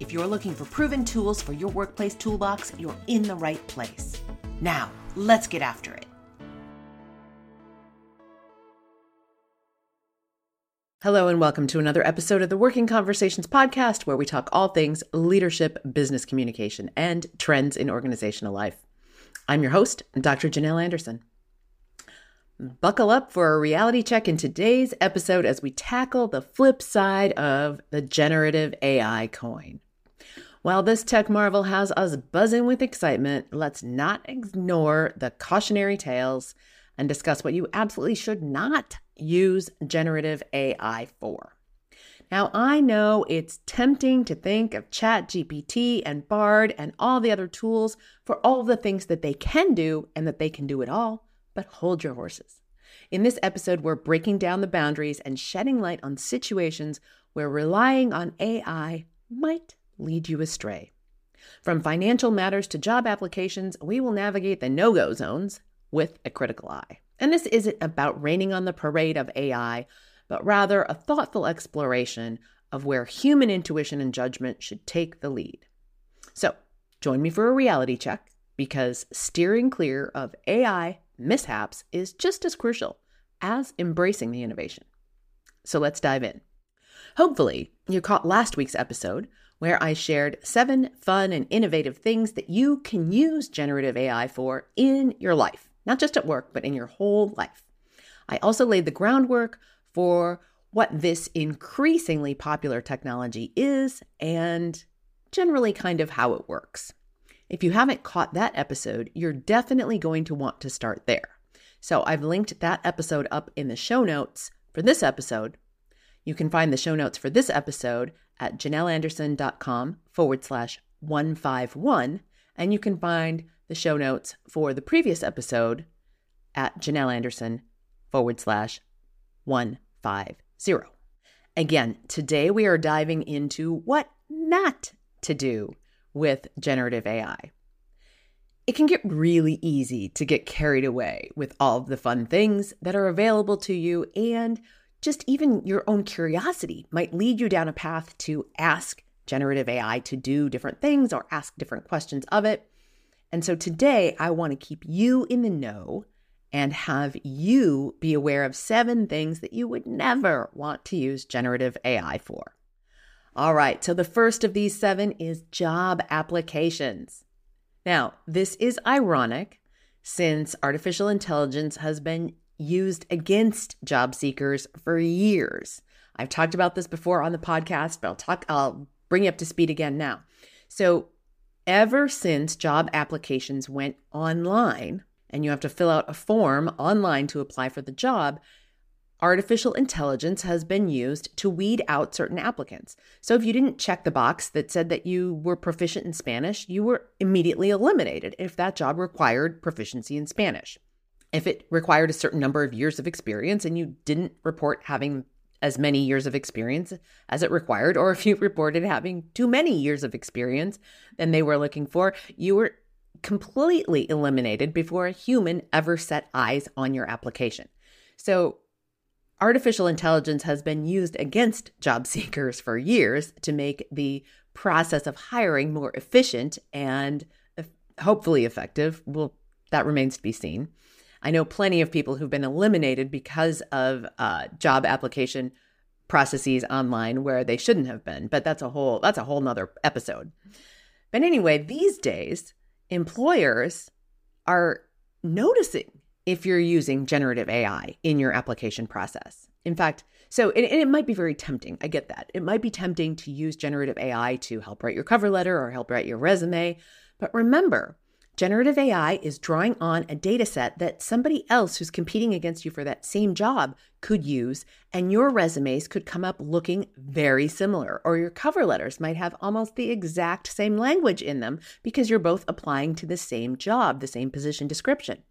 If you're looking for proven tools for your workplace toolbox, you're in the right place. Now, let's get after it. Hello, and welcome to another episode of the Working Conversations podcast, where we talk all things leadership, business communication, and trends in organizational life. I'm your host, Dr. Janel Anderson. Buckle up for a reality check in today's episode as we tackle the flip side of the generative AI coin. While this tech marvel has us buzzing with excitement, let's not ignore the cautionary tales and discuss what you absolutely should not use generative AI for. Now, I know it's tempting to think of ChatGPT and Bard and all the other tools for all the things that they can do and that they can do it all, but hold your horses. In this episode, we're breaking down the boundaries and shedding light on situations where relying on AI might lead you astray. From financial matters to job applications, we will navigate the no go zones with a critical eye. And this isn't about raining on the parade of AI, but rather a thoughtful exploration of where human intuition and judgment should take the lead. So, join me for a reality check because steering clear of AI mishaps is just as crucial as embracing the innovation. So, let's dive in. Hopefully, you caught last week's episode where I shared seven fun and innovative things that you can use generative AI for in your life, not just at work, but in your whole life. I also laid the groundwork for what this increasingly popular technology is and generally kind of how it works. If you haven't caught that episode, you're definitely going to want to start there. So I've linked that episode up in the show notes for this episode. You can find the show notes for this episode at janelanderson.com forward slash 151. And you can find the show notes for the previous episode at janelanderson forward slash 150. Again, today we are diving into what not to do with generative AI. It can get really easy to get carried away with all of the fun things that are available to you and just even your own curiosity might lead you down a path to ask generative AI to do different things or ask different questions of it. And so today, I want to keep you in the know and have you be aware of seven things that you would never want to use generative AI for. All right, so the first of these seven is job applications. Now, this is ironic since artificial intelligence has been used against job seekers for years. I've talked about this before on the podcast, but I'll talk I'll bring you up to speed again now. So, ever since job applications went online and you have to fill out a form online to apply for the job, artificial intelligence has been used to weed out certain applicants. So if you didn't check the box that said that you were proficient in Spanish, you were immediately eliminated if that job required proficiency in Spanish if it required a certain number of years of experience and you didn't report having as many years of experience as it required, or if you reported having too many years of experience than they were looking for, you were completely eliminated before a human ever set eyes on your application. So, artificial intelligence has been used against job seekers for years to make the process of hiring more efficient and hopefully effective. Well, that remains to be seen. I know plenty of people who've been eliminated because of uh, job application processes online where they shouldn't have been, but that's a whole that's a whole nother episode. But anyway, these days, employers are noticing if you're using generative AI in your application process. In fact, so and, it might be very tempting. I get that. It might be tempting to use generative AI to help write your cover letter or help write your resume. But remember, Generative AI is drawing on a data set that somebody else who's competing against you for that same job could use, and your resumes could come up looking very similar, or your cover letters might have almost the exact same language in them because you're both applying to the same job, the same position description.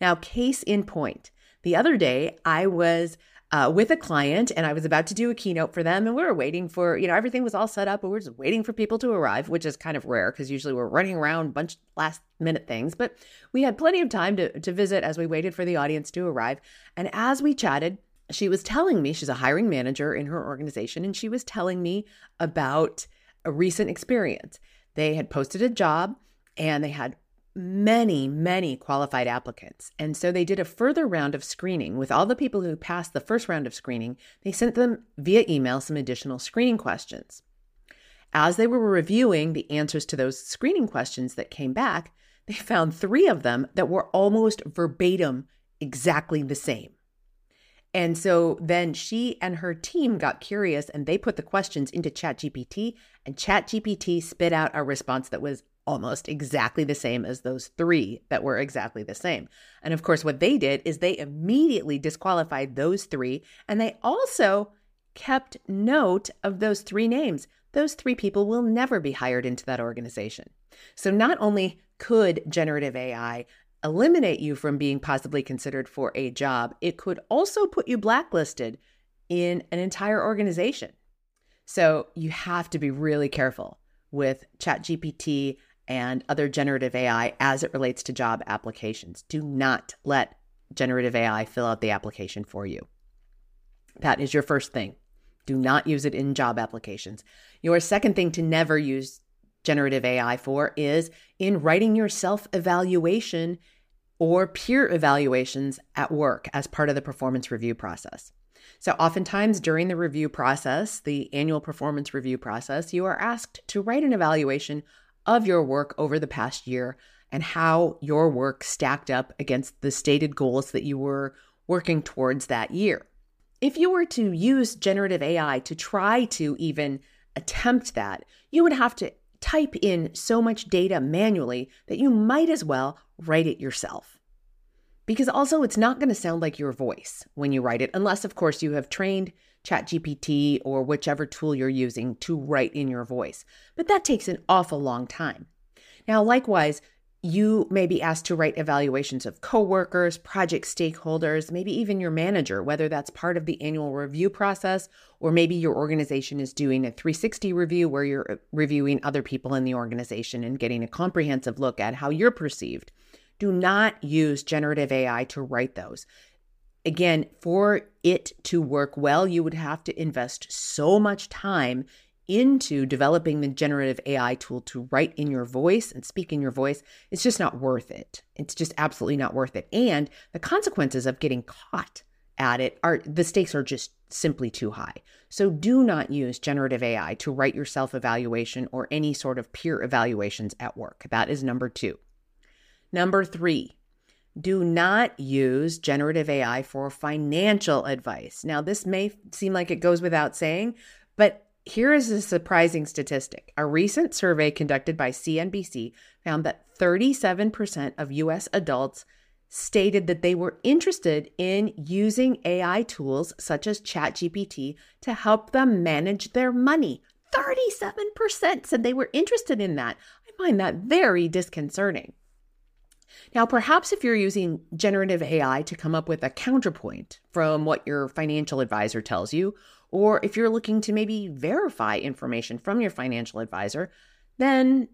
Now, case in point, the other day I was uh, with a client and I was about to do a keynote for them. And we were waiting for, you know, everything was all set up, but we we're just waiting for people to arrive, which is kind of rare because usually we're running around a bunch last minute things. But we had plenty of time to, to visit as we waited for the audience to arrive. And as we chatted, she was telling me she's a hiring manager in her organization, and she was telling me about a recent experience. They had posted a job and they had many, many qualified applicants. And so they did a further round of screening with all the people who passed the first round of screening. They sent them via email some additional screening questions. As they were reviewing the answers to those screening questions that came back, they found three of them that were almost verbatim exactly the same. And so then she and her team got curious and they put the questions into ChatGPT, and ChatGPT spit out a response that was almost exactly the same as those three that were exactly the same. And of course, what they did is they immediately disqualified those three, and they also kept note of those three names. Those three people will never be hired into that organization. So not only could generative AI eliminate you from being possibly considered for a job, it could also put you blacklisted in an entire organization. So you have to be really careful with ChatGPT and other generative AI as it relates to job applications. Do not let generative AI fill out the application for you. That is your first thing. Do not use it in job applications. Your second thing to never use generative AI for is in writing your self evaluation or peer evaluations at work as part of the performance review process. So, oftentimes during the review process, the annual performance review process, you are asked to write an evaluation of your work over the past year and how your work stacked up against the stated goals that you were working towards that year. If you were to use generative AI to try to even attempt that, you would have to type in so much data manually that you might as well write it yourself. Because also, it's not going to sound like your voice when you write it, unless, of course, you have trained ChatGPT or whichever tool you're using to write in your voice. But that takes an awful long time. Now, likewise, you may be asked to write evaluations of coworkers, project stakeholders, maybe even your manager, whether that's part of the annual review process, or maybe your organization is doing a 360 review where you're uh, reviewing other people in the organization and getting a comprehensive look at how you're perceived. Do not use generative AI to write those again, for it to work well, you would have to invest so much time into developing the generative AI tool to write in your voice and speak in your voice. It's just not worth it. It's just absolutely not worth it. And the consequences of getting caught at it are the stakes are just simply too high. So do not use generative AI to write your self evaluation or any sort of peer evaluations at work. That is number two. Number three, do not use generative AI for financial advice. Now, this may seem like it goes without saying, but here is a surprising statistic. A recent survey conducted by CNBC found that 37% of US adults stated that they were interested in using AI tools such as ChatGPT to help them manage their money. 37% said they were interested in that. I find that very disconcerting. Now, perhaps if you're using generative AI to come up with a counterpoint from what your financial advisor tells you, or if you're looking to maybe verify information from your financial advisor, then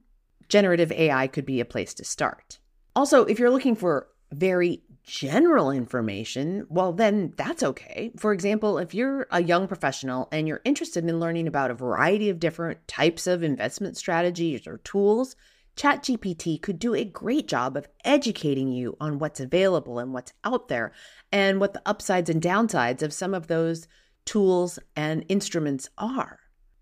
generative AI could be a place to start. Also, if you're looking for very general information, well, then that's okay. For example, if you're a young professional and you're interested in learning about a variety of different types of investment strategies or tools, ChatGPT could do a great job of educating you on what's available and what's out there and what the upsides and downsides of some of those tools and instruments are.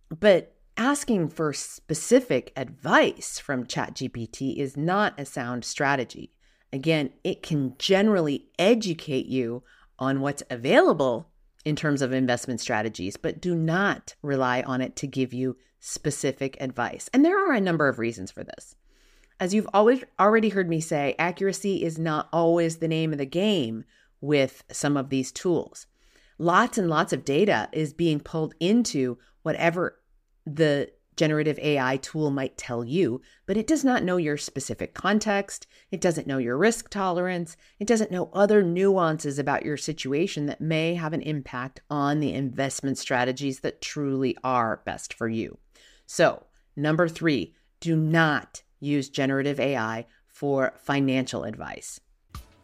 But asking for specific advice from ChatGPT is not a sound strategy. Again, it can generally educate you on what's available in terms of investment strategies, but do not rely on it to give you specific advice. And there are a number of reasons for this. As you've always already heard me say, accuracy is not always the name of the game with some of these tools. Lots and lots of data is being pulled into whatever the generative AI tool might tell you, but it does not know your specific context. It doesn't know your risk tolerance. It doesn't know other nuances about your situation that may have an impact on the investment strategies that truly are best for you. So, number three, do not use generative AI for financial advice.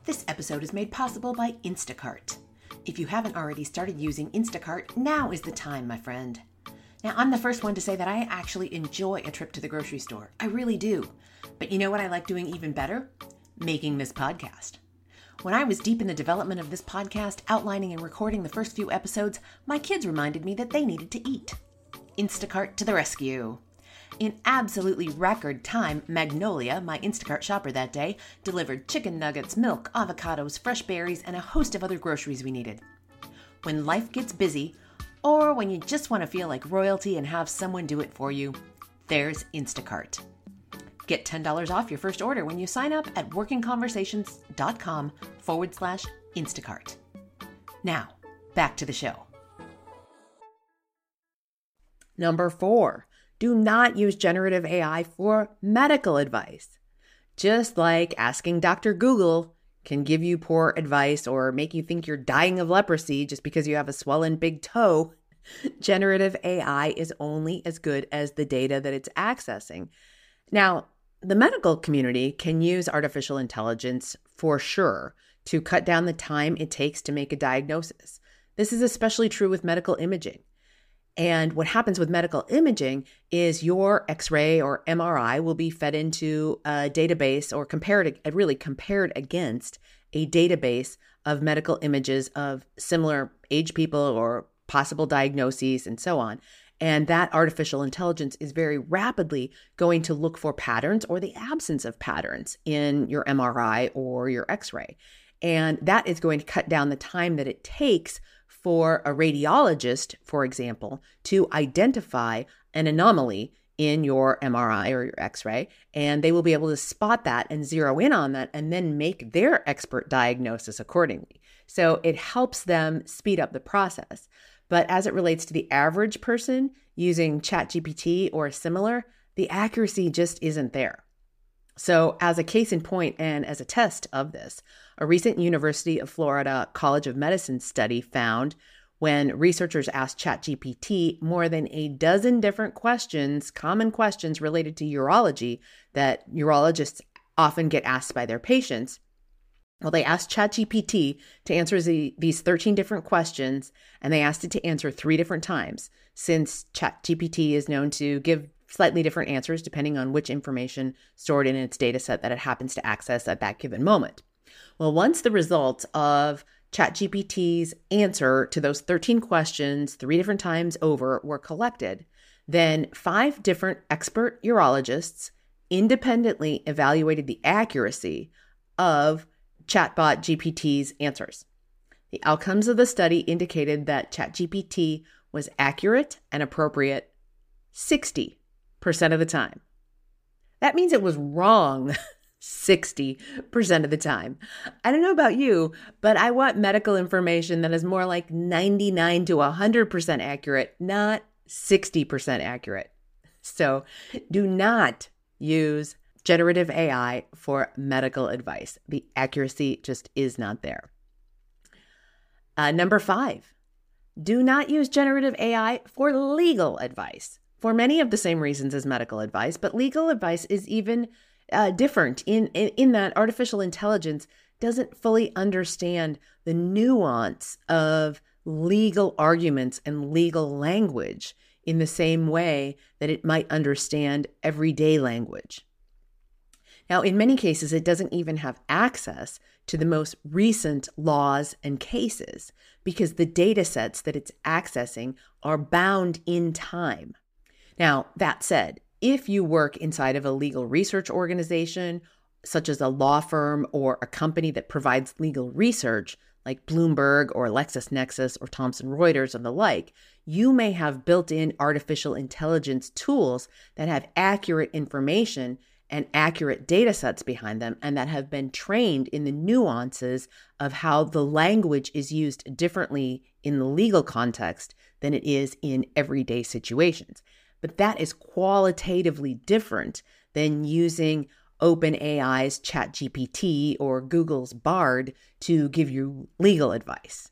This episode is made possible by Instacart. If you haven't already started using Instacart, now is the time, my friend. Now, I'm the first one to say that I actually enjoy a trip to the grocery store. I really do. But you know what I like doing even better? Making this podcast. When I was deep in the development of this podcast, outlining and recording the first few episodes, my kids reminded me that they needed to eat. Instacart to the rescue. In absolutely record time, Magnolia, my Instacart shopper that day, delivered chicken nuggets, milk, avocados, fresh berries, and a host of other groceries we needed. When life gets busy, or when you just want to feel like royalty and have someone do it for you, there's Instacart. Get $10 off your first order when you sign up at workingconversations.com forward slash Instacart. Now, back to the show. Number four, do not use generative AI for medical advice. Just like asking Dr. Google can give you poor advice or make you think you're dying of leprosy just because you have a swollen big toe, generative AI is only as good as the data that it's accessing. Now, the medical community can use artificial intelligence for sure to cut down the time it takes to make a diagnosis. This is especially true with medical imaging. And what happens with medical imaging is your x ray or MRI will be fed into a database or compared, uh, really compared against a database of medical images of similar age people or possible diagnoses and so on. And that artificial intelligence is very rapidly going to look for patterns or the absence of patterns in your MRI or your x ray. And that is going to cut down the time that it takes for a radiologist, for example, to identify an anomaly in your MRI or your x ray. And they will be able to spot that and zero in on that and then make their expert diagnosis accordingly. So it helps them speed up the process. But as it relates to the average person using ChatGPT or similar, the accuracy just isn't there. So, as a case in point and as a test of this, a recent University of Florida College of Medicine study found when researchers asked ChatGPT more than a dozen different questions, common questions related to urology that urologists often get asked by their patients. Well, they asked ChatGPT to answer the, these 13 different questions, and they asked it to answer three different times, since ChatGPT is known to give slightly different answers depending on which information stored in its data set that it happens to access at that given moment. Well, once the results of ChatGPT's answer to those 13 questions three different times over were collected, then five different expert urologists independently evaluated the accuracy of chatbot GPT's answers. The outcomes of the study indicated that ChatGPT was accurate and appropriate 60% of the time. That means it was wrong 60% of the time. I don't know about you, but I want medical information that is more like 99 to 100% accurate, not 60% accurate. So do not use generative AI for medical advice. The accuracy just is not there. Uh, number five, do not use generative AI for legal advice for many of the same reasons as medical advice, but legal advice is even uh, different in, in in that artificial intelligence doesn't fully understand the nuance of legal arguments and legal language in the same way that it might understand everyday language. Now, in many cases, it doesn't even have access to the most recent laws and cases because the data sets that it's accessing are bound in time. Now, that said, if you work inside of a legal research organization, such as a law firm or a company that provides legal research, like Bloomberg or LexisNexis or Thomson Reuters and the like, you may have built in artificial intelligence tools that have accurate information and accurate data sets behind them and that have been trained in the nuances of how the language is used differently in the legal context than it is in everyday situations. But that is qualitatively different than using OpenAI's ChatGPT or Google's Bard to give you legal advice.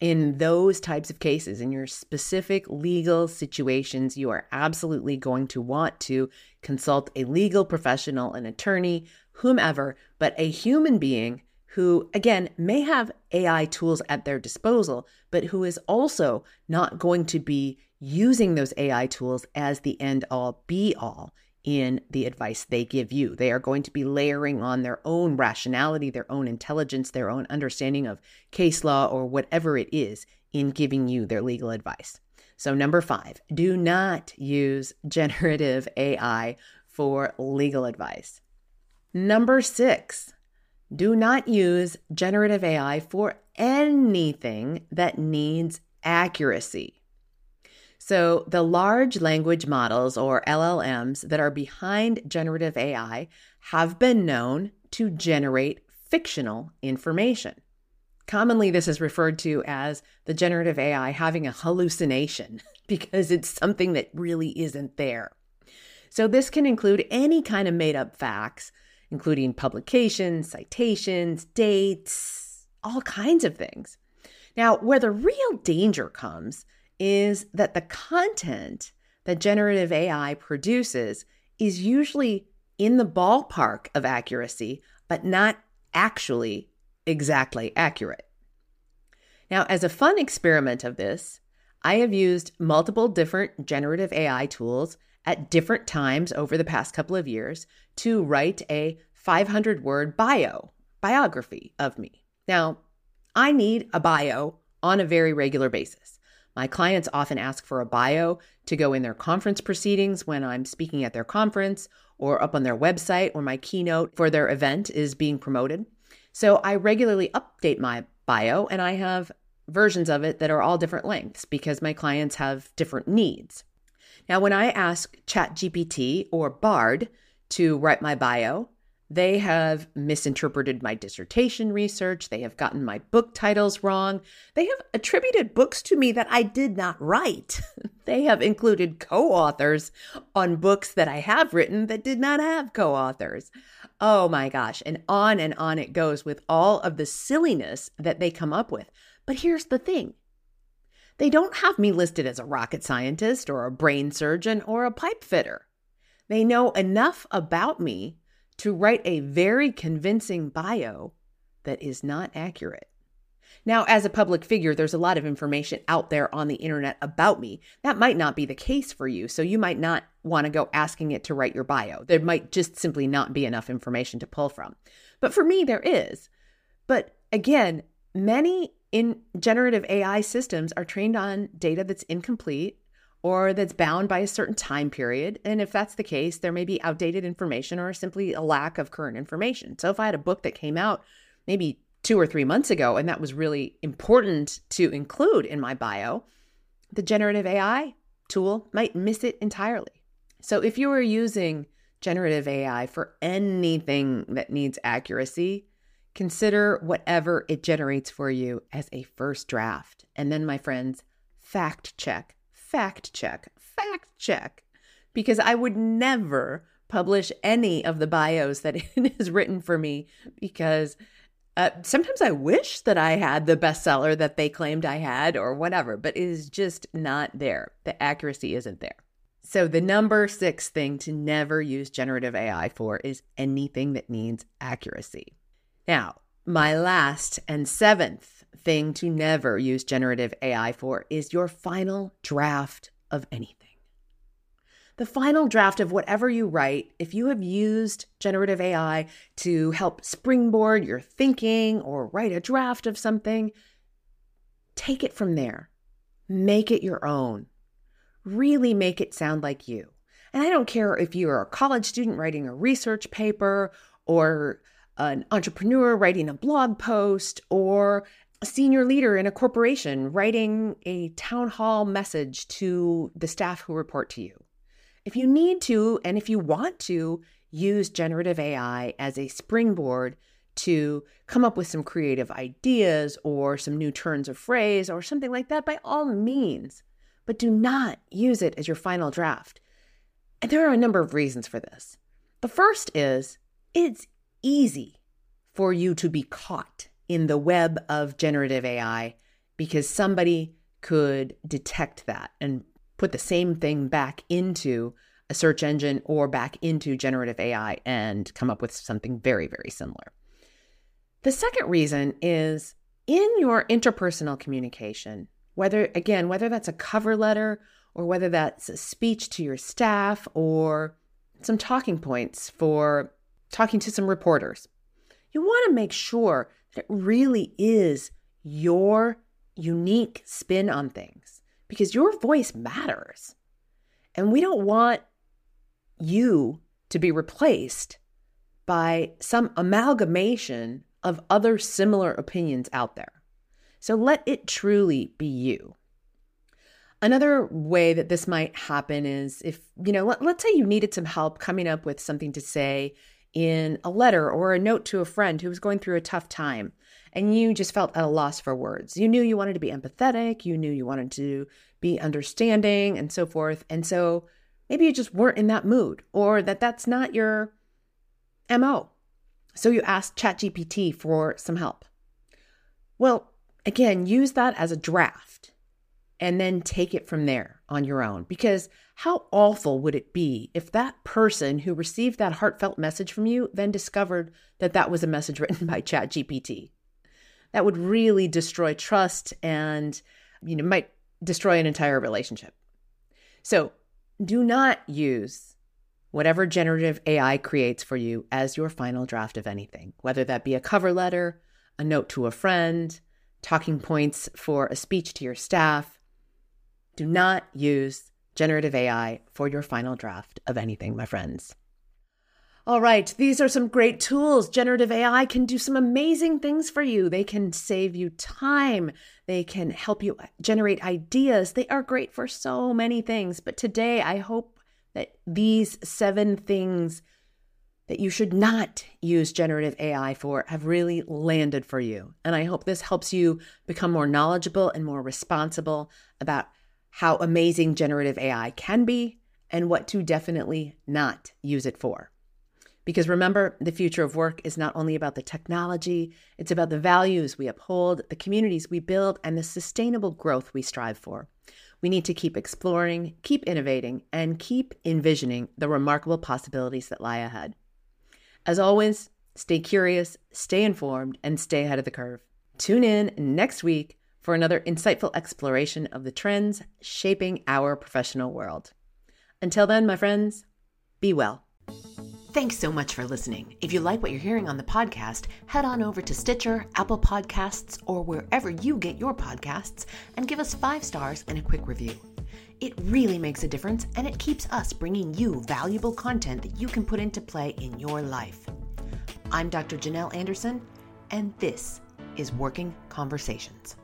In those types of cases, in your specific legal situations, you are absolutely going to want to consult a legal professional, an attorney, whomever, but a human being who, again, may have AI tools at their disposal, but who is also not going to be using those AI tools as the end all be all in the advice they give you. They are going to be layering on their own rationality, their own intelligence, their own understanding of case law or whatever it is in giving you their legal advice. So, number five, do not use generative AI for legal advice. Number six, do not use generative AI for anything that needs accuracy. So, the large language models or LLMs that are behind generative AI have been known to generate fictional information. Commonly, this is referred to as the generative AI having a hallucination because it's something that really isn't there. So, this can include any kind of made up facts, including publications, citations, dates, all kinds of things. Now, where the real danger comes is that the content that generative AI produces is usually in the ballpark of accuracy, but not actually exactly accurate. Now, as a fun experiment of this, I have used multiple different generative AI tools at different times over the past couple of years to write a 500 word bio, biography of me. Now, I need a bio on a very regular basis. My clients often ask for a bio to go in their conference proceedings when I'm speaking at their conference or up on their website or my keynote for their event is being promoted. So I regularly update my bio and I have versions of it that are all different lengths because my clients have different needs. Now, when I ask ChatGPT or Bard to write my bio, they have misinterpreted my dissertation research. They have gotten my book titles wrong. They have attributed books to me that I did not write. they have included co authors on books that I have written that did not have co authors. Oh my gosh. And on and on it goes with all of the silliness that they come up with. But here's the thing they don't have me listed as a rocket scientist or a brain surgeon or a pipe fitter. They know enough about me to write a very convincing bio that is not accurate. Now, as a public figure, there's a lot of information out there on the internet about me. That might not be the case for you, so you might not want to go asking it to write your bio. There might just simply not be enough information to pull from. But for me, there is. But again, many in generative AI systems are trained on data that's incomplete or that's bound by a certain time period. And if that's the case, there may be outdated information or simply a lack of current information. So if I had a book that came out maybe two or three months ago and that was really important to include in my bio, the generative AI tool might miss it entirely. So if you are using generative AI for anything that needs accuracy, consider whatever it generates for you as a first draft. And then, my friends, fact check fact check, fact check, because I would never publish any of the bios that it is written for me because uh, sometimes I wish that I had the bestseller that they claimed I had or whatever, but it is just not there. The accuracy isn't there. So, the number six thing to never use generative AI for is anything that needs accuracy. Now, my last and seventh thing to never use generative AI for is your final draft of anything. The final draft of whatever you write, if you have used generative AI to help springboard your thinking or write a draft of something, take it from there. Make it your own. Really make it sound like you. And I don't care if you're a college student writing a research paper or an entrepreneur writing a blog post or a senior leader in a corporation writing a town hall message to the staff who report to you. If you need to, and if you want to, use generative AI as a springboard to come up with some creative ideas or some new turns of phrase or something like that, by all means. But do not use it as your final draft. And there are a number of reasons for this. The first is it's easy for you to be caught in the web of generative AI because somebody could detect that and put the same thing back into a search engine or back into generative AI and come up with something very, very similar. The second reason is in your interpersonal communication, whether, again, whether that's a cover letter or whether that's a speech to your staff or some talking points for talking to some reporters, you want to make sure that it really is your unique spin on things because your voice matters. And we don't want you to be replaced by some amalgamation of other similar opinions out there. So let it truly be you. Another way that this might happen is if, you know, let, us say you needed some help coming up with something to say in a letter or a note to a friend who was going through a tough time and you just felt at a loss for words. You knew you wanted to be empathetic, you knew you wanted to be understanding and so forth. And so maybe you just weren't in that mood or that that's not your MO. So you asked ChatGPT for some help. Well, again, use that as a draft and then take it from there on your own. Because how awful would it be if that person who received that heartfelt message from you then discovered that that was a message written by ChatGPT? That would really destroy trust and, you know, might destroy an entire relationship. So do not use whatever generative AI creates for you as your final draft of anything, whether that be a cover letter, a note to a friend, talking points for a speech to your staff. Do not use generative AI for your final draft of anything, my friends. All right, these are some great tools. Generative AI can do some amazing things for you. They can save you time, they can help you generate ideas. They are great for so many things. But today, I hope that these seven things that you should not use generative AI for have really landed for you. And I hope this helps you become more knowledgeable and more responsible about how amazing generative AI can be and what to definitely not use it for. Because remember, the future of work is not only about the technology, it's about the values we uphold, the communities we build, and the sustainable growth we strive for. We need to keep exploring, keep innovating, and keep envisioning the remarkable possibilities that lie ahead. As always, stay curious, stay informed, and stay ahead of the curve. Tune in next week for another insightful exploration of the trends shaping our professional world. Until then, my friends, be well. Thanks so much for listening. If you like what you're hearing on the podcast, head on over to Stitcher, Apple Podcasts, or wherever you get your podcasts and give us five stars and a quick review. It really makes a difference and it keeps us bringing you valuable content that you can put into play in your life. I'm Dr. Janel Anderson, and this is Working Conversations.